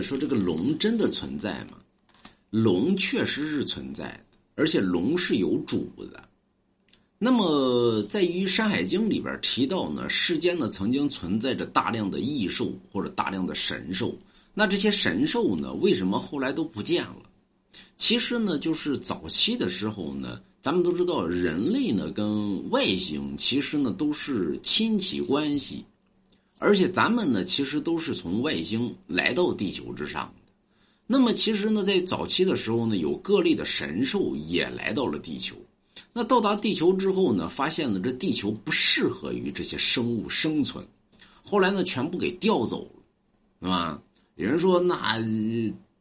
说这个龙真的存在吗？龙确实是存在的，而且龙是有主的。那么，在于《山海经》里边提到呢，世间呢曾经存在着大量的异兽或者大量的神兽。那这些神兽呢，为什么后来都不见了？其实呢，就是早期的时候呢，咱们都知道，人类呢跟外星其实呢都是亲戚关系，而且咱们呢其实都是从外星来到地球之上的。那么，其实呢，在早期的时候呢，有各类的神兽也来到了地球。那到达地球之后呢，发现呢，这地球不适合于这些生物生存。后来呢，全部给调走了，是吧？有人说，那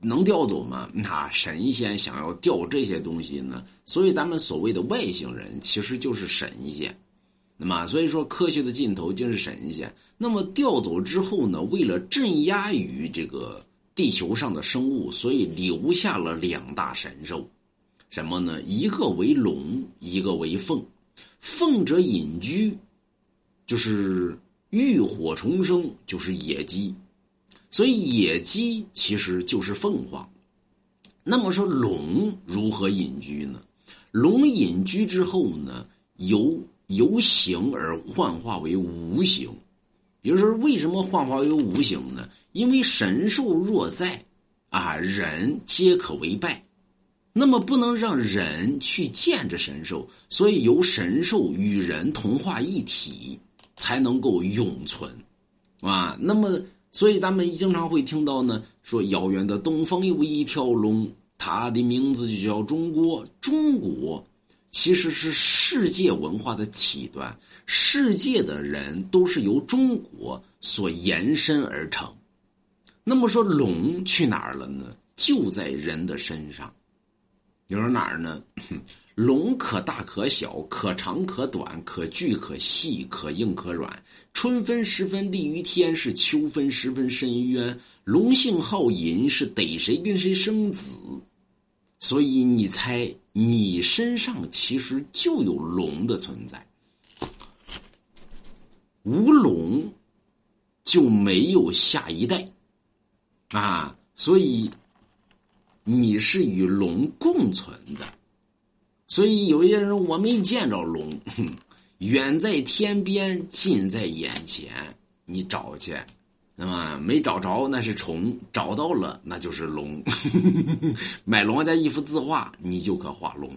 能调走吗？那神仙想要调这些东西呢？所以咱们所谓的外星人其实就是神仙。那么，所以说科学的尽头就是神仙。那么调走之后呢，为了镇压于这个。地球上的生物，所以留下了两大神兽，什么呢？一个为龙，一个为凤。凤者隐居，就是浴火重生，就是野鸡。所以野鸡其实就是凤凰。那么说龙如何隐居呢？龙隐居之后呢，由由形而幻化为无形。比如说，为什么幻化为无形呢？因为神兽若在，啊，人皆可为败。那么不能让人去见着神兽，所以由神兽与人同化一体，才能够永存，啊。那么，所以咱们经常会听到呢，说遥远的东方有一条龙，它的名字就叫中国。中国其实是世界文化的体端。世界的人都是由中国所延伸而成，那么说龙去哪儿了呢？就在人的身上。你说哪儿呢？龙可大可小，可长可短，可巨可细，可硬可软。春分时分立于天，是秋分时分深于渊。龙性好淫，是逮谁跟谁生子。所以你猜，你身上其实就有龙的存在。无龙就没有下一代啊，所以你是与龙共存的。所以有些人我没见着龙，远在天边，近在眼前，你找去，那么没找着那是虫，找到了那就是龙。买龙王家一幅字画，你就可画龙。